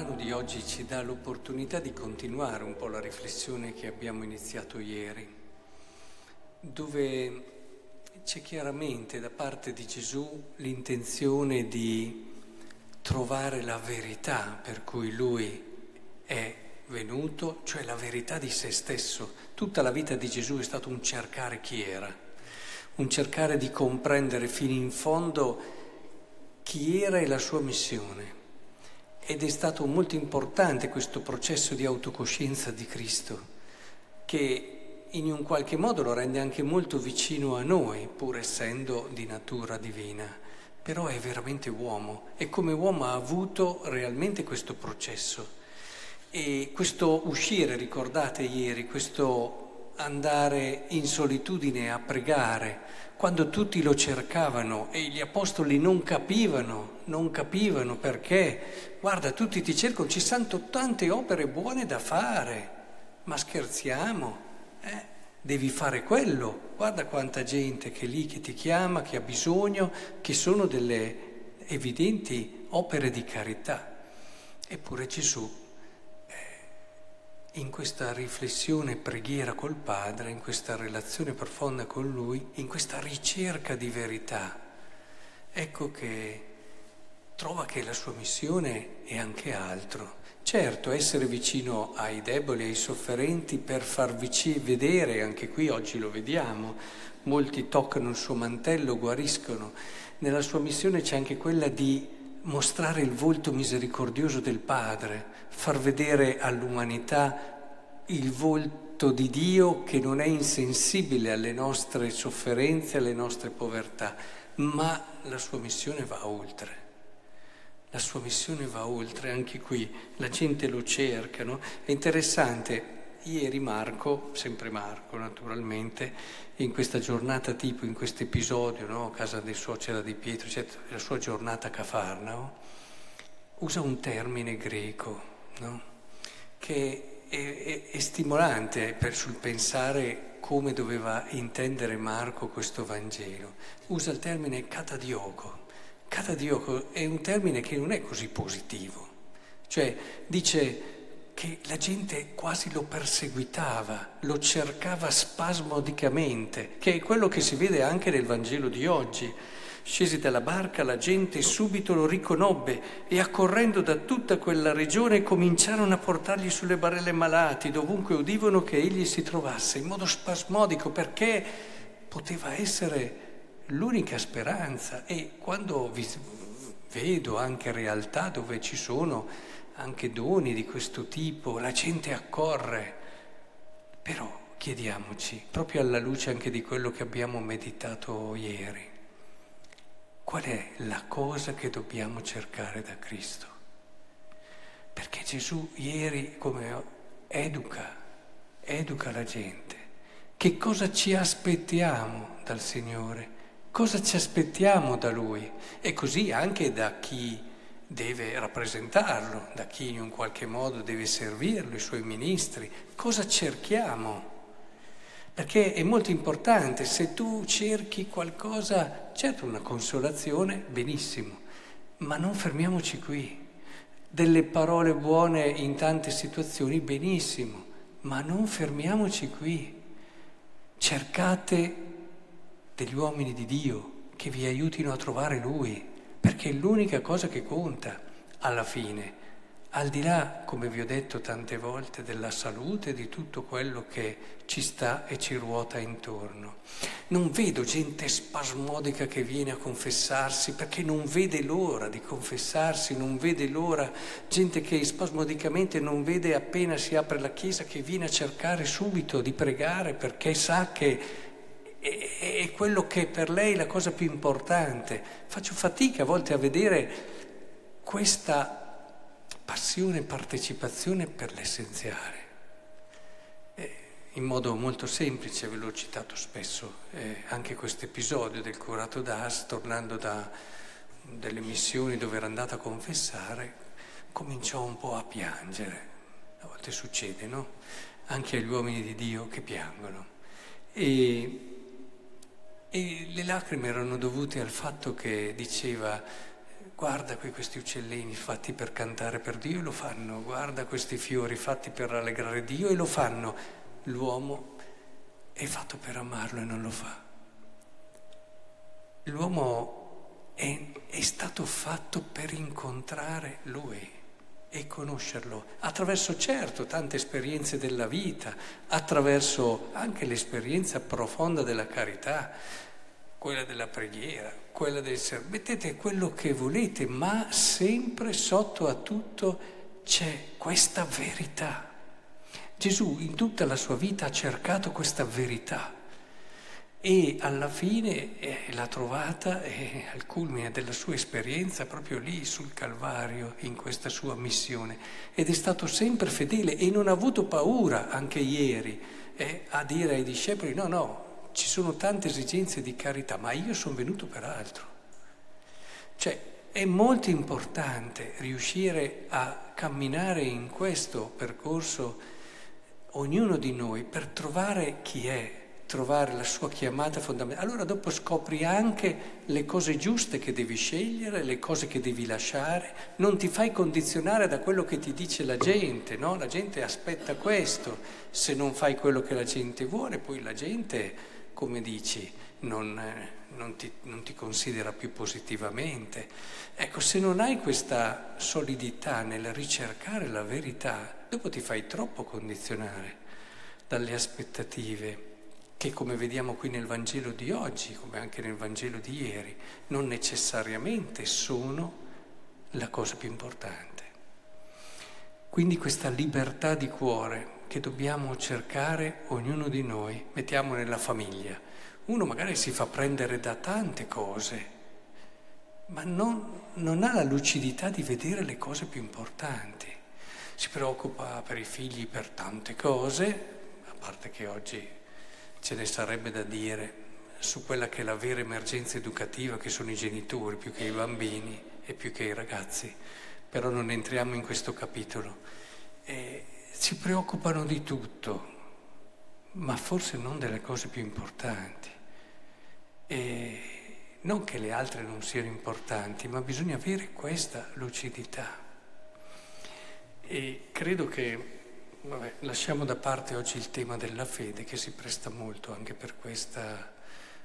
brano di oggi ci dà l'opportunità di continuare un po' la riflessione che abbiamo iniziato ieri, dove c'è chiaramente da parte di Gesù l'intenzione di trovare la verità per cui lui è venuto, cioè la verità di se stesso. Tutta la vita di Gesù è stato un cercare chi era, un cercare di comprendere fino in fondo chi era e la sua missione. Ed è stato molto importante questo processo di autocoscienza di Cristo, che in un qualche modo lo rende anche molto vicino a noi, pur essendo di natura divina. Però è veramente uomo e come uomo ha avuto realmente questo processo. E questo uscire, ricordate ieri, questo andare in solitudine a pregare, quando tutti lo cercavano e gli apostoli non capivano, non capivano perché guarda, tutti ti cercano, ci sono tante opere buone da fare, ma scherziamo, eh? devi fare quello, guarda quanta gente che è lì che ti chiama, che ha bisogno, che sono delle evidenti opere di carità. Eppure Gesù, in questa riflessione, preghiera col Padre, in questa relazione profonda con Lui, in questa ricerca di verità, ecco che trova che la sua missione è anche altro. Certo, essere vicino ai deboli, ai sofferenti per far vici- vedere, anche qui oggi lo vediamo, molti toccano il suo mantello, guariscono. Nella sua missione c'è anche quella di mostrare il volto misericordioso del Padre, far vedere all'umanità il volto di Dio che non è insensibile alle nostre sofferenze, alle nostre povertà, ma la sua missione va oltre. La sua missione va oltre, anche qui la gente lo cerca. No? È interessante, ieri Marco, sempre Marco naturalmente, in questa giornata tipo, in questo episodio, no? casa del suocera di Pietro, cioè la sua giornata a Cafarnao, usa un termine greco no? che è, è, è stimolante per, sul pensare come doveva intendere Marco questo Vangelo. Usa il termine catadioco Catadioco è un termine che non è così positivo, cioè dice che la gente quasi lo perseguitava, lo cercava spasmodicamente, che è quello che si vede anche nel Vangelo di oggi. Scesi dalla barca, la gente subito lo riconobbe e accorrendo da tutta quella regione cominciarono a portargli sulle barelle malati, dovunque udivano che egli si trovasse, in modo spasmodico, perché poteva essere l'unica speranza e quando vi vedo anche realtà dove ci sono anche doni di questo tipo, la gente accorre, però chiediamoci, proprio alla luce anche di quello che abbiamo meditato ieri, qual è la cosa che dobbiamo cercare da Cristo? Perché Gesù ieri come educa, educa la gente. Che cosa ci aspettiamo dal Signore? Cosa ci aspettiamo da lui? E così anche da chi deve rappresentarlo, da chi in un qualche modo deve servirlo, i suoi ministri. Cosa cerchiamo? Perché è molto importante, se tu cerchi qualcosa, certo una consolazione, benissimo, ma non fermiamoci qui. Delle parole buone in tante situazioni, benissimo, ma non fermiamoci qui. Cercate degli uomini di Dio che vi aiutino a trovare Lui, perché è l'unica cosa che conta alla fine, al di là, come vi ho detto tante volte, della salute, di tutto quello che ci sta e ci ruota intorno. Non vedo gente spasmodica che viene a confessarsi perché non vede l'ora di confessarsi, non vede l'ora, gente che spasmodicamente non vede appena si apre la chiesa che viene a cercare subito di pregare perché sa che è quello che per lei è la cosa più importante. Faccio fatica a volte a vedere questa passione e partecipazione per l'essenziale. In modo molto semplice, ve l'ho citato spesso, eh, anche questo episodio del curato d'As, tornando da delle missioni dove era andato a confessare, cominciò un po' a piangere. A volte succede, no? Anche agli uomini di Dio che piangono. E le lacrime erano dovute al fatto che diceva guarda qui questi uccellini fatti per cantare per Dio e lo fanno, guarda questi fiori fatti per rallegrare Dio e lo fanno. L'uomo è fatto per amarlo e non lo fa. L'uomo è, è stato fatto per incontrare Lui e conoscerlo attraverso certo tante esperienze della vita, attraverso anche l'esperienza profonda della carità, quella della preghiera, quella del servizio. Mettete quello che volete, ma sempre sotto a tutto c'è questa verità. Gesù in tutta la sua vita ha cercato questa verità e alla fine eh, l'ha trovata eh, al culmine della sua esperienza proprio lì sul Calvario in questa sua missione. Ed è stato sempre fedele e non ha avuto paura anche ieri eh, a dire ai discepoli no no ci sono tante esigenze di carità ma io sono venuto per altro. Cioè è molto importante riuscire a camminare in questo percorso ognuno di noi per trovare chi è trovare la sua chiamata fondamentale. Allora dopo scopri anche le cose giuste che devi scegliere, le cose che devi lasciare, non ti fai condizionare da quello che ti dice la gente, no? La gente aspetta questo, se non fai quello che la gente vuole, poi la gente, come dici, non, non, ti, non ti considera più positivamente. Ecco, se non hai questa solidità nel ricercare la verità, dopo ti fai troppo condizionare dalle aspettative che come vediamo qui nel Vangelo di oggi, come anche nel Vangelo di ieri, non necessariamente sono la cosa più importante. Quindi questa libertà di cuore che dobbiamo cercare ognuno di noi, mettiamo nella famiglia. Uno magari si fa prendere da tante cose, ma non, non ha la lucidità di vedere le cose più importanti. Si preoccupa per i figli per tante cose, a parte che oggi ce ne sarebbe da dire su quella che è la vera emergenza educativa che sono i genitori più che i bambini e più che i ragazzi, però non entriamo in questo capitolo. E si preoccupano di tutto, ma forse non delle cose più importanti. E non che le altre non siano importanti, ma bisogna avere questa lucidità. E credo che Vabbè, lasciamo da parte oggi il tema della fede che si presta molto anche per questa,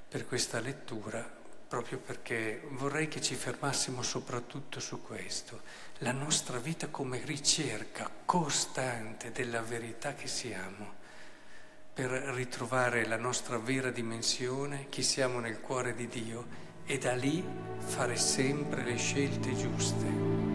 per questa lettura, proprio perché vorrei che ci fermassimo soprattutto su questo, la nostra vita come ricerca costante della verità che siamo, per ritrovare la nostra vera dimensione, chi siamo nel cuore di Dio e da lì fare sempre le scelte giuste.